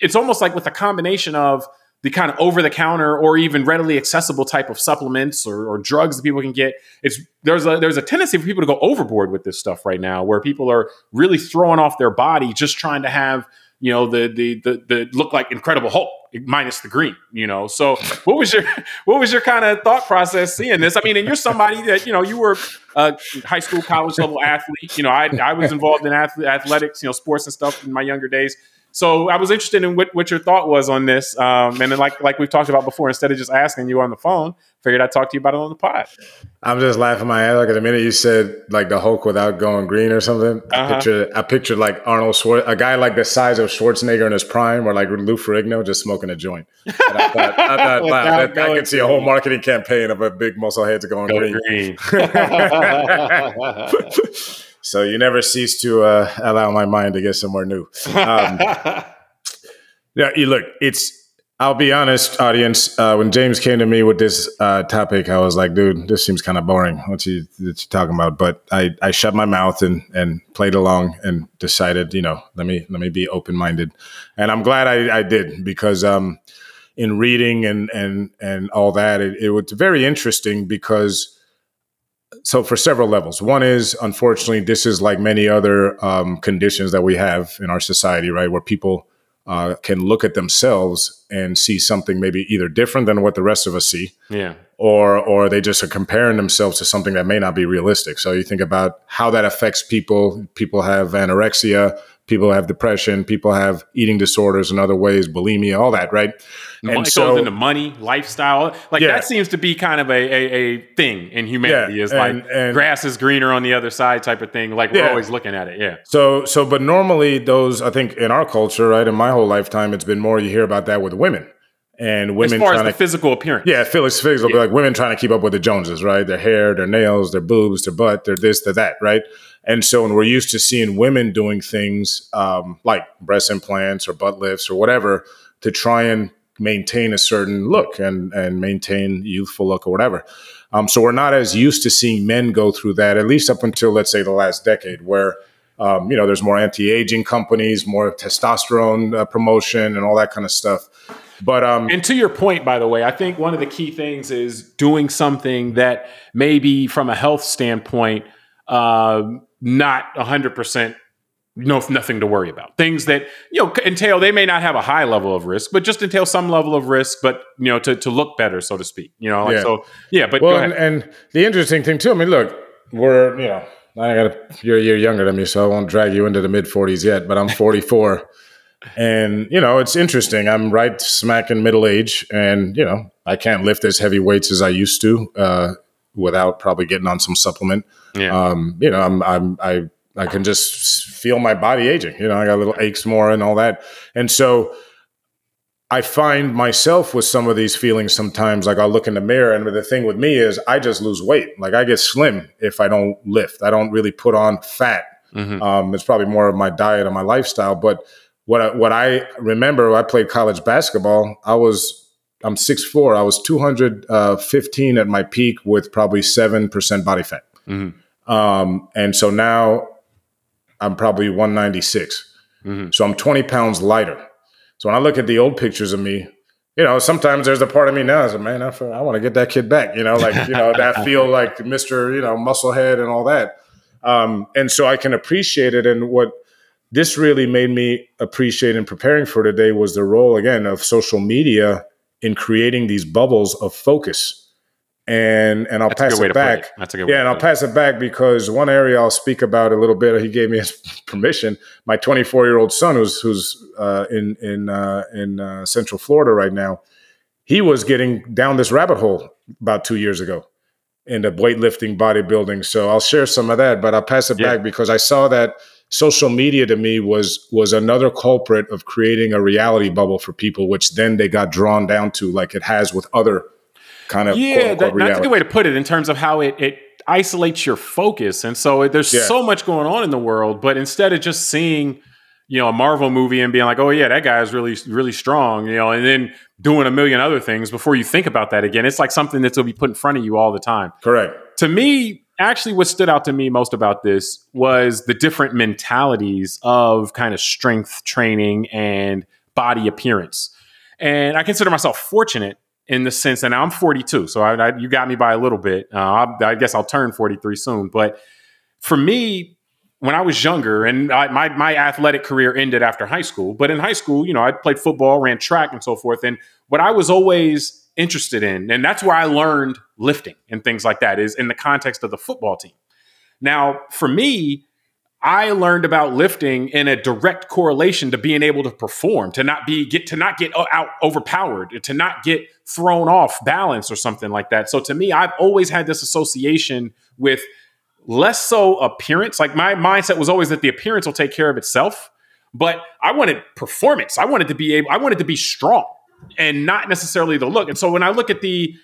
it's almost like with a combination of the kind of over the counter or even readily accessible type of supplements or, or, drugs that people can get. It's there's a there's a tendency for people to go overboard with this stuff right now, where people are really throwing off their body just trying to have you know the the the, the look like Incredible Hulk minus the green. You know, so what was your what was your kind of thought process seeing this? I mean, and you're somebody that you know you were a high school college level athlete. You know, I I was involved in athletics, you know, sports and stuff in my younger days. So I was interested in what, what your thought was on this. Um, and then like like we've talked about before, instead of just asking you on the phone, figured I'd talk to you about it on the pod. I'm just laughing my head like at the minute you said like the Hulk without going green or something. Uh-huh. I pictured I pictured like Arnold Schwarz, a guy like the size of Schwarzenegger in his prime, or like Lou Ferrigno just smoking a joint. And I thought, I, thought wow, that, I could see a whole marketing campaign of a big muscle heads going Go green. green. So you never cease to uh, allow my mind to get somewhere new. Um, yeah, you look, it's. I'll be honest, audience. Uh, when James came to me with this uh, topic, I was like, "Dude, this seems kind of boring. What's he, what you talking about?" But I, I shut my mouth and and played along and decided, you know, let me let me be open minded, and I'm glad I, I did because um, in reading and and and all that, it, it was very interesting because so for several levels. One is unfortunately this is like many other um, conditions that we have in our society right? Where people uh, can look at themselves and see something maybe either different than what the rest of us see. Yeah. Or or they just are comparing themselves to something that may not be realistic. So you think about how that affects people. People have anorexia people have depression, people have eating disorders and other ways, bulimia, all that, right? And so, goes into money, lifestyle. Like yeah. that seems to be kind of a, a, a thing in humanity. Yeah, is and, like and, grass is greener on the other side type of thing. Like we're always looking at it. Yeah. So so but normally those I think in our culture, right, in my whole lifetime, it's been more you hear about that with women and women as far as the to, physical appearance. Yeah, physical, yeah. like women trying to keep up with the Joneses, right? Their hair, their nails, their boobs, their butt, their this, their that, right? And so, when we're used to seeing women doing things um, like breast implants or butt lifts or whatever to try and maintain a certain look and and maintain youthful look or whatever. Um, so we're not as used to seeing men go through that, at least up until let's say the last decade, where um, you know there's more anti-aging companies, more testosterone uh, promotion, and all that kind of stuff. But um, and to your point, by the way, I think one of the key things is doing something that maybe from a health standpoint, uh, not hundred percent no nothing to worry about. Things that you know entail they may not have a high level of risk, but just entail some level of risk, but you know to to look better, so to speak. You know, like, yeah. so yeah. But well, and, and, the interesting thing too. I mean, look, we're you know I got you're a year younger than me, so I won't drag you into the mid 40s yet. But I'm 44 and you know it's interesting i'm right smack in middle age and you know i can't lift as heavy weights as i used to uh, without probably getting on some supplement yeah. um, you know i'm i'm i i can just feel my body aging you know i got little aches more and all that and so I find myself with some of these feelings sometimes. Like I'll look in the mirror, and the thing with me is I just lose weight. Like I get slim if I don't lift. I don't really put on fat. Mm-hmm. Um, it's probably more of my diet and my lifestyle. But what I, what I remember, I played college basketball. I was I'm 6'4". I was 215 at my peak with probably seven percent body fat. Mm-hmm. Um, and so now I'm probably 196. Mm-hmm. So I'm 20 pounds lighter. So when I look at the old pictures of me, you know, sometimes there's a part of me now that's a man, I, I want to get that kid back. You know, like you know that feel like Mr. You know Musclehead and all that. Um, and so I can appreciate it. And what this really made me appreciate in preparing for today was the role again of social media in creating these bubbles of focus and and I'll That's pass it back. It. That's a good yeah, and I'll pass it back because one area I'll speak about a little bit. He gave me his permission. My 24 year old son, who's who's uh, in in uh, in uh, Central Florida right now, he was getting down this rabbit hole about two years ago into weightlifting, bodybuilding. So I'll share some of that, but I'll pass it yeah. back because I saw that social media to me was was another culprit of creating a reality bubble for people, which then they got drawn down to, like it has with other kind of yeah. That, that's a good way to put it in terms of how it it isolates your focus, and so there's yeah. so much going on in the world, but instead of just seeing you know a Marvel movie and being like, oh yeah, that guy is really really strong, you know, and then doing a million other things before you think about that again. It's like something that's will be put in front of you all the time. Correct. To me, actually, what stood out to me most about this was the different mentalities of kind of strength training and body appearance. And I consider myself fortunate in the sense, and I'm 42, so I, I, you got me by a little bit. Uh, I, I, guess I'll turn 43 soon. But for me, when I was younger, and I, my my athletic career ended after high school, but in high school, you know, I played football, ran track, and so forth. And what I was always interested in, and that's where I learned lifting and things like that, is in the context of the football team. Now, for me, I learned about lifting in a direct correlation to being able to perform, to not be get to not get uh, out overpowered, to not get thrown off balance or something like that. So to me, I've always had this association with less so appearance. Like my mindset was always that the appearance will take care of itself, but I wanted performance. I wanted to be able I wanted to be strong and not necessarily the look. And so when I look at the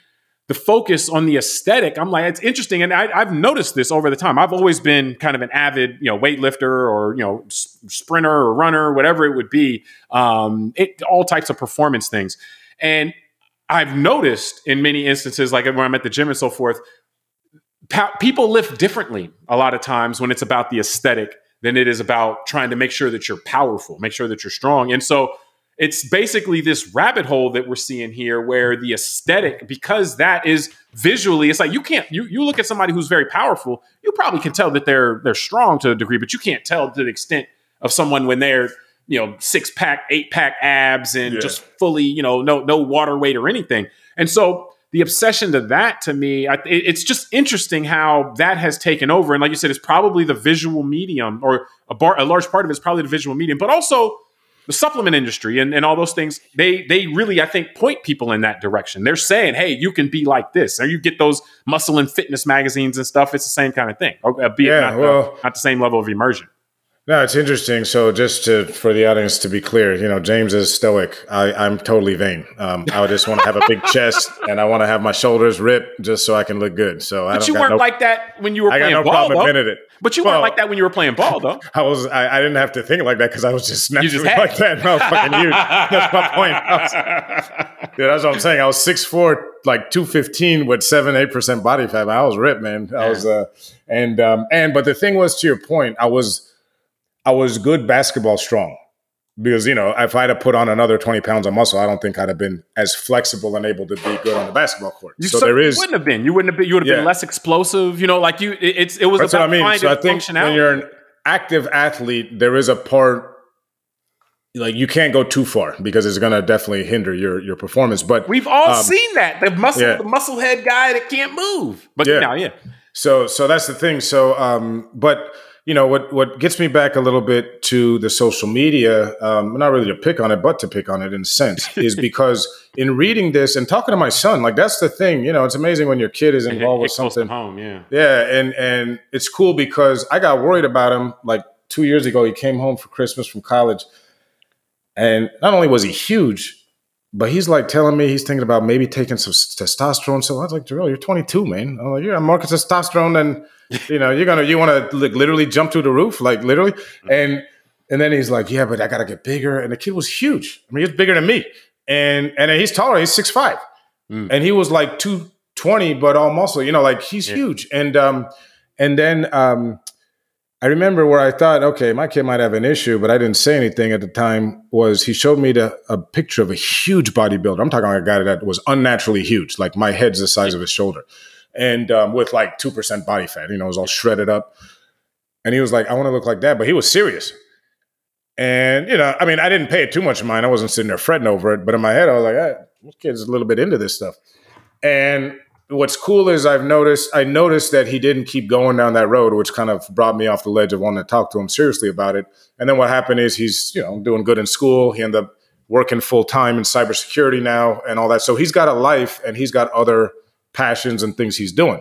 the focus on the aesthetic, I'm like, it's interesting. And I, have noticed this over the time. I've always been kind of an avid, you know, weightlifter or, you know, sprinter or runner, whatever it would be, um, it, all types of performance things. And I've noticed in many instances, like when I'm at the gym and so forth, people lift differently a lot of times when it's about the aesthetic than it is about trying to make sure that you're powerful, make sure that you're strong. And so it's basically this rabbit hole that we're seeing here where the aesthetic because that is visually it's like you can't you, you look at somebody who's very powerful you probably can tell that they're they're strong to a degree but you can't tell to the extent of someone when they're you know six pack eight pack abs and yeah. just fully you know no no water weight or anything and so the obsession to that to me I, it's just interesting how that has taken over and like you said it's probably the visual medium or a, bar, a large part of it is probably the visual medium but also the supplement industry and, and all those things, they they really, I think, point people in that direction. They're saying, hey, you can be like this. Or you get those muscle and fitness magazines and stuff. It's the same kind of thing, be yeah, not, well, not the same level of immersion. No, it's interesting. So, just to for the audience to be clear, you know, James is stoic. I, I'm totally vain. Um, I just want to have a big chest and I want to have my shoulders ripped just so I can look good. So, but I you weren't no, like that when you were playing ball. I playing got no ball, problem though. it. But you well, weren't like that when you were playing ball, though. I was. I, I didn't have to think like that because I was just naturally just like that. No, fucking huge. That's my point. Was, yeah, that's what I'm saying. I was six four, like two fifteen with seven eight percent body fat. I was ripped, man. I was. Uh, and um, and but the thing was, to your point, I was I was good basketball strong because you know if I had have put on another twenty pounds of muscle, I don't think I'd have been as flexible and able to be good on the basketball court. You so there is wouldn't have been. You wouldn't have been. You would have yeah. been less explosive. You know, like you. It, it's it was That's about what I mean. So I think when you're an active athlete, there is a part like you can't go too far because it's going to definitely hinder your your performance. But we've all um, seen that the muscle yeah. the muscle head guy that can't move. But yeah. now, yeah. So so that's the thing. So um, but you know what what gets me back a little bit to the social media um, not really to pick on it but to pick on it in a sense is because in reading this and talking to my son like that's the thing you know it's amazing when your kid is involved with something home yeah yeah and and it's cool because i got worried about him like two years ago he came home for christmas from college and not only was he huge but he's like telling me he's thinking about maybe taking some testosterone. So I was like, Jarrell, you're 22, man. I'm like, you're on more testosterone than you know. You're gonna you want to like literally jump through the roof, like literally. Mm-hmm. And and then he's like, yeah, but I gotta get bigger. And the kid was huge. I mean, he's bigger than me, and and he's taller. He's six five, mm. and he was like two twenty, but all muscle. You know, like he's yeah. huge. And um and then um I remember where I thought, okay, my kid might have an issue, but I didn't say anything at the time. Was he showed me the, a picture of a huge bodybuilder? I'm talking about a guy that was unnaturally huge, like my head's the size of his shoulder, and um, with like two percent body fat. You know, it was all shredded up. And he was like, "I want to look like that," but he was serious. And you know, I mean, I didn't pay it too much mind. I wasn't sitting there fretting over it, but in my head, I was like, hey, "This kid's a little bit into this stuff." And what's cool is I've noticed I noticed that he didn't keep going down that road, which kind of brought me off the ledge of wanting to talk to him seriously about it. And then what happened is he's you know doing good in school. He ended up working full time in cybersecurity now and all that. So he's got a life and he's got other passions and things he's doing.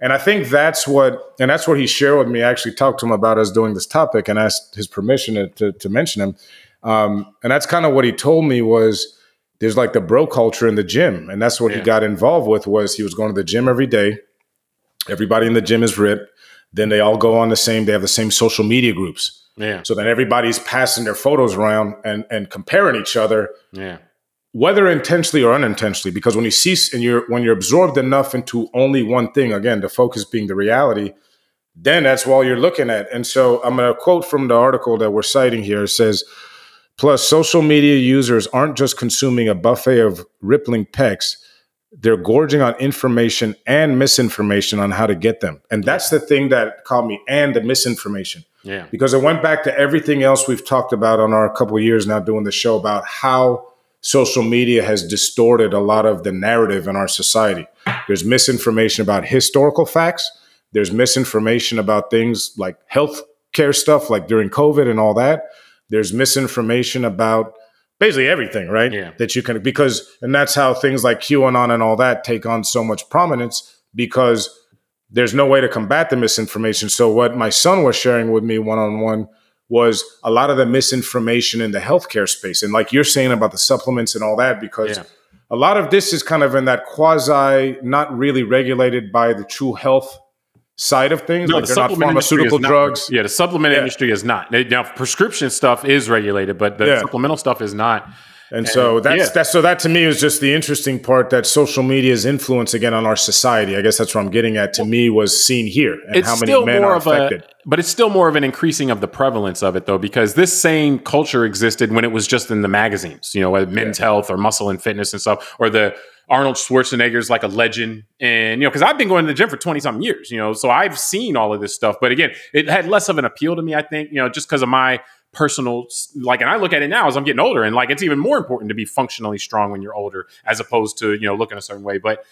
And I think that's what, and that's what he shared with me. I actually talked to him about us doing this topic and asked his permission to, to, to mention him. Um, and that's kind of what he told me was, there's like the bro culture in the gym and that's what yeah. he got involved with was he was going to the gym every day everybody in the gym is ripped then they all go on the same they have the same social media groups yeah so then everybody's passing their photos around and and comparing each other yeah whether intentionally or unintentionally because when you cease and you're when you're absorbed enough into only one thing again the focus being the reality then that's all you're looking at and so i'm going to quote from the article that we're citing here it says Plus, social media users aren't just consuming a buffet of rippling pecs, they're gorging on information and misinformation on how to get them. And that's the thing that caught me and the misinformation. Yeah. Because it went back to everything else we've talked about on our couple years now doing the show about how social media has distorted a lot of the narrative in our society. There's misinformation about historical facts. There's misinformation about things like health care stuff, like during COVID and all that. There's misinformation about basically everything, right? Yeah. That you can because and that's how things like QAnon and all that take on so much prominence because there's no way to combat the misinformation. So what my son was sharing with me one on one was a lot of the misinformation in the healthcare space. And like you're saying about the supplements and all that, because yeah. a lot of this is kind of in that quasi, not really regulated by the true health side of things. No, like the they're not pharmaceutical drugs. Yeah, the supplement yeah. industry is not. Now, prescription stuff is regulated, but the yeah. supplemental stuff is not. And, and so that's yeah. that's so that to me is just the interesting part that social media's influence again on our society. I guess that's what I'm getting at. To well, me, was seen here and how many men are affected. A, but it's still more of an increasing of the prevalence of it, though, because this same culture existed when it was just in the magazines. You know, Men's Health or Muscle and Fitness and stuff, or the Arnold Schwarzenegger's like a legend. And, you know, because I've been going to the gym for 20 something years, you know, so I've seen all of this stuff. But again, it had less of an appeal to me, I think, you know, just because of my personal, like, and I look at it now as I'm getting older and like it's even more important to be functionally strong when you're older as opposed to, you know, looking a certain way. But,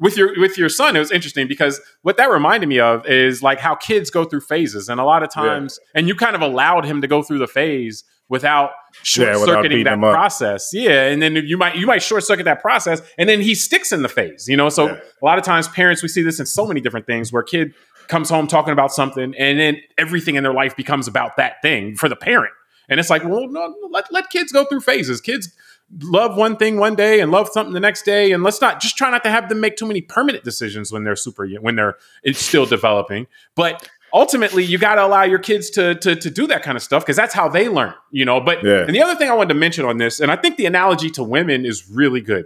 with your with your son, it was interesting because what that reminded me of is like how kids go through phases, and a lot of times, yeah. and you kind of allowed him to go through the phase without short circuiting yeah, that process. Yeah, and then you might you might short circuit that process, and then he sticks in the phase. You know, so yeah. a lot of times parents we see this in so many different things where kid comes home talking about something, and then everything in their life becomes about that thing for the parent. And it's like, well, no, let let kids go through phases. Kids love one thing one day and love something the next day and let's not just try not to have them make too many permanent decisions when they're super when they're it's still developing but ultimately you got to allow your kids to, to to do that kind of stuff because that's how they learn you know but yeah. and the other thing i wanted to mention on this and i think the analogy to women is really good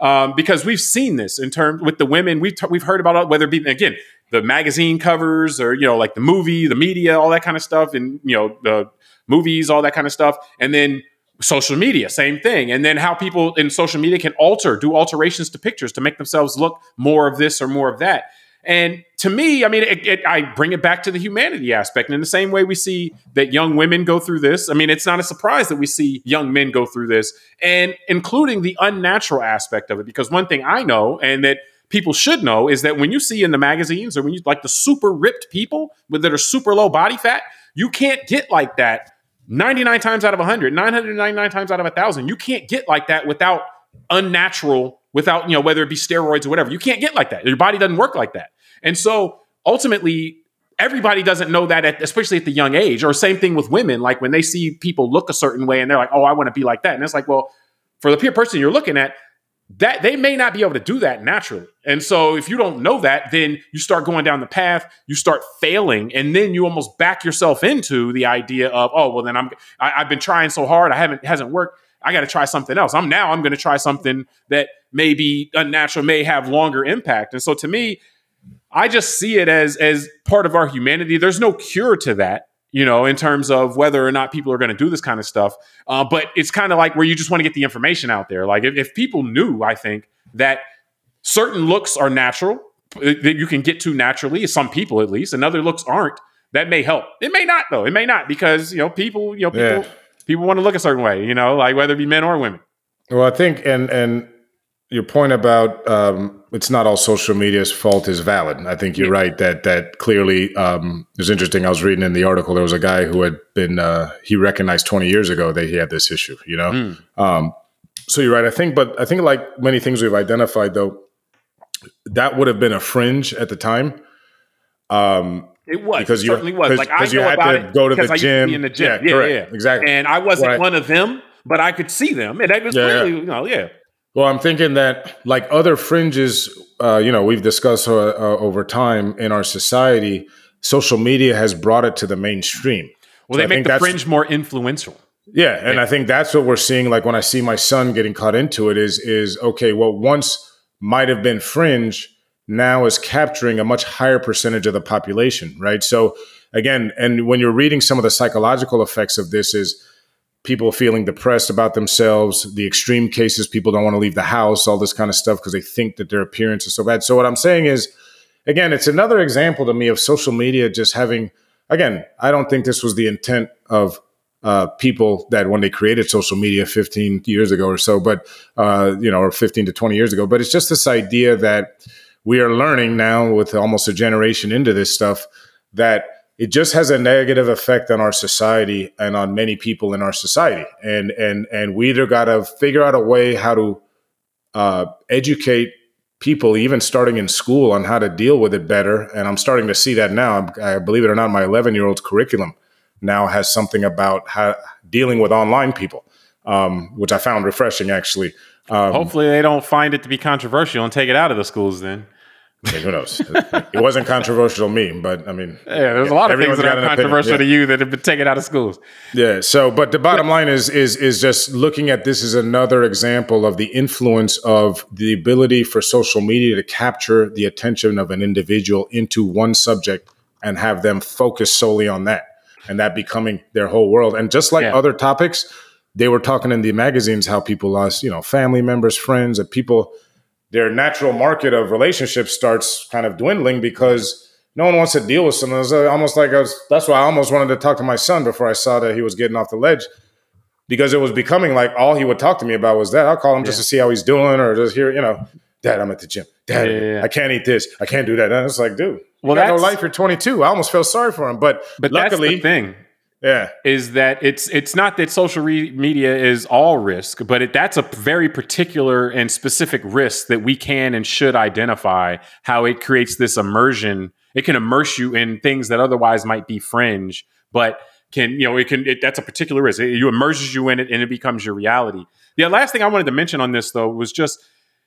um, because we've seen this in terms with the women we've, t- we've heard about whether it be again the magazine covers or you know like the movie the media all that kind of stuff and you know the movies all that kind of stuff and then social media same thing and then how people in social media can alter do alterations to pictures to make themselves look more of this or more of that and to me, I mean, it, it, I bring it back to the humanity aspect. And in the same way we see that young women go through this, I mean, it's not a surprise that we see young men go through this, and including the unnatural aspect of it. Because one thing I know, and that people should know, is that when you see in the magazines or when you like the super ripped people with that are super low body fat, you can't get like that 99 times out of 100, 999 times out of 1,000. You can't get like that without unnatural, without, you know, whether it be steroids or whatever. You can't get like that. Your body doesn't work like that. And so ultimately, everybody doesn't know that, at, especially at the young age. Or same thing with women, like when they see people look a certain way and they're like, oh, I want to be like that. And it's like, well, for the person you're looking at, that they may not be able to do that naturally. And so if you don't know that, then you start going down the path, you start failing, and then you almost back yourself into the idea of, oh, well, then I'm I, i have been trying so hard, I haven't hasn't worked. I got to try something else. I'm now I'm going to try something that may be unnatural, may have longer impact. And so to me, I just see it as as part of our humanity. There's no cure to that you know, in terms of whether or not people are going to do this kind of stuff. Uh, but it's kind of like where you just want to get the information out there. Like if, if, people knew, I think that certain looks are natural that you can get to naturally, some people at least, and other looks aren't. That may help. It may not though. It may not because you know people, you know, people, yeah. people want to look a certain way. You know, like whether it be men or women. Well, I think, and and your point about um, it's not all social media's fault is valid. I think you're right that that clearly um, it was interesting. I was reading in the article there was a guy who had been uh, he recognized 20 years ago that he had this issue. You know, mm. um, so you're right. I think, but I think like many things we've identified though, that would have been a fringe at the time. Um, it was because it certainly was. Like I you had to go to the gym. in the gym. Yeah, yeah, yeah, exactly. And I wasn't right. one of them, but I could see them, and that was yeah, clearly, you know, yeah. Well, I'm thinking that like other fringes, uh, you know, we've discussed uh, uh, over time in our society, social media has brought it to the mainstream. Well, so they I make the fringe more influential. Yeah, and I think that's what we're seeing. Like when I see my son getting caught into it, is is okay. What once might have been fringe now is capturing a much higher percentage of the population, right? So again, and when you're reading some of the psychological effects of this, is people feeling depressed about themselves, the extreme cases, people don't want to leave the house, all this kind of stuff because they think that their appearance is so bad. So, what I'm saying is, again, it's another example to me of social media just having, again, I don't think this was the intent of uh, people that when they created social media 15 years ago or so, but, uh, you know, or 15 to 20 years ago, but it's just this idea that we are learning now with almost a generation into this stuff that it just has a negative effect on our society and on many people in our society. And and and we either got to figure out a way how to uh, educate people, even starting in school, on how to deal with it better. And I'm starting to see that now. I believe it or not, my 11 year old's curriculum now has something about how dealing with online people, um, which I found refreshing actually. Um, Hopefully, they don't find it to be controversial and take it out of the schools then. I mean, who knows? it wasn't controversial to me, but I mean, yeah, there's a lot of things that are controversial to you that have been taken out of schools. Yeah. So, but the bottom line is is is just looking at this as another example of the influence of the ability for social media to capture the attention of an individual into one subject and have them focus solely on that, and that becoming their whole world. And just like yeah. other topics, they were talking in the magazines how people lost, you know, family members, friends, and people their natural market of relationships starts kind of dwindling because no one wants to deal with someone. It's uh, almost like I was, that's why I almost wanted to talk to my son before I saw that he was getting off the ledge because it was becoming like all he would talk to me about was that. I'll call him yeah. just to see how he's doing or just hear, you know, Dad, I'm at the gym. Dad, yeah, yeah, I can't eat this. I can't do that. And it's like, dude, well, you got no life. You're 22. I almost felt sorry for him, but but luckily, that's the thing yeah. is that it's it's not that social re- media is all risk but it, that's a very particular and specific risk that we can and should identify how it creates this immersion. It can immerse you in things that otherwise might be fringe but can you know it can it, that's a particular risk. It, it immerses you in it and it becomes your reality. The last thing i wanted to mention on this though was just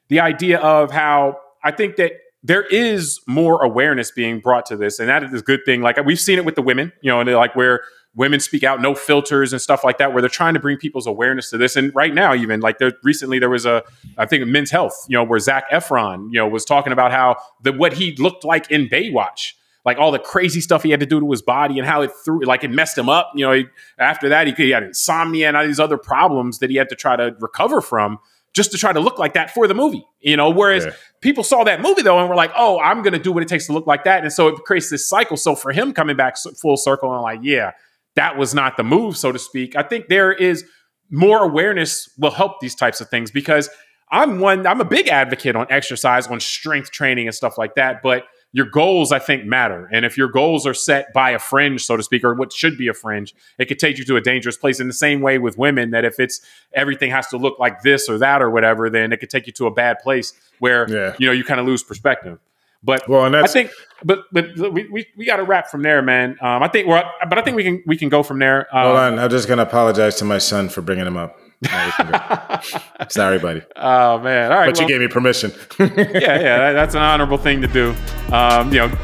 the idea of how i think that there is more awareness being brought to this and that is a good thing. Like we've seen it with the women you know and like where women speak out, no filters and stuff like that, where they're trying to bring people's awareness to this. And right now, even like there recently, there was a I think Men's Health, you know, where Zac Efron, you know, was talking about how the what he looked like in Baywatch. Like all the crazy stuff he had to do to his body and how it threw, like it messed him up. You know, he, after that he, he had insomnia and all these other problems that he had to try to recover from just to try to look like that for the movie, you know. Whereas yeah. people saw that movie though and were like, "Oh, I'm going to do what it takes to look like that," and so it creates this cycle. So for him coming back full circle and like, yeah, that was not the move, so to speak. I think there is more awareness will help these types of things because I'm one, I'm a big advocate on exercise, on strength training and stuff like that. But your goals, I think, matter. And if your goals are set by a fringe, so to speak, or what should be a fringe, it could take you to a dangerous place. In the same way with women, that if it's everything has to look like this or that or whatever, then it could take you to a bad place where yeah. you know you kind of lose perspective. But well, and I think, but but we, we, we got to wrap from there, man. Um, I think we're, but I think we can we can go from there. Um, Hold on, I'm just gonna apologize to my son for bringing him up. Sorry, buddy. Oh man! All right, but well, you gave me permission. yeah, yeah, that's an honorable thing to do. Um, you know,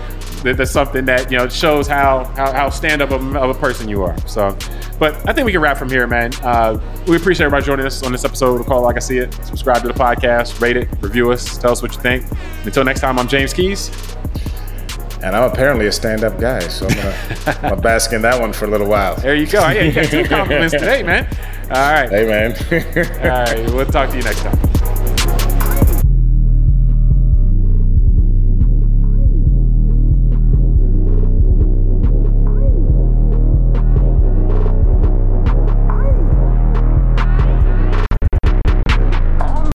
that's something that you know shows how how, how stand up of, of, a person you are. So, but I think we can wrap from here, man. Uh, we appreciate everybody joining us on this episode of Call Like I See It. Subscribe to the podcast, rate it, review us, tell us what you think. Until next time, I'm James Keys. And I'm apparently a stand-up guy, so I'm gonna, I'm bask in that one for a little while. There you go. Yeah, you got two compliments today, man. All right. Hey, man. All right. We'll talk to you next time.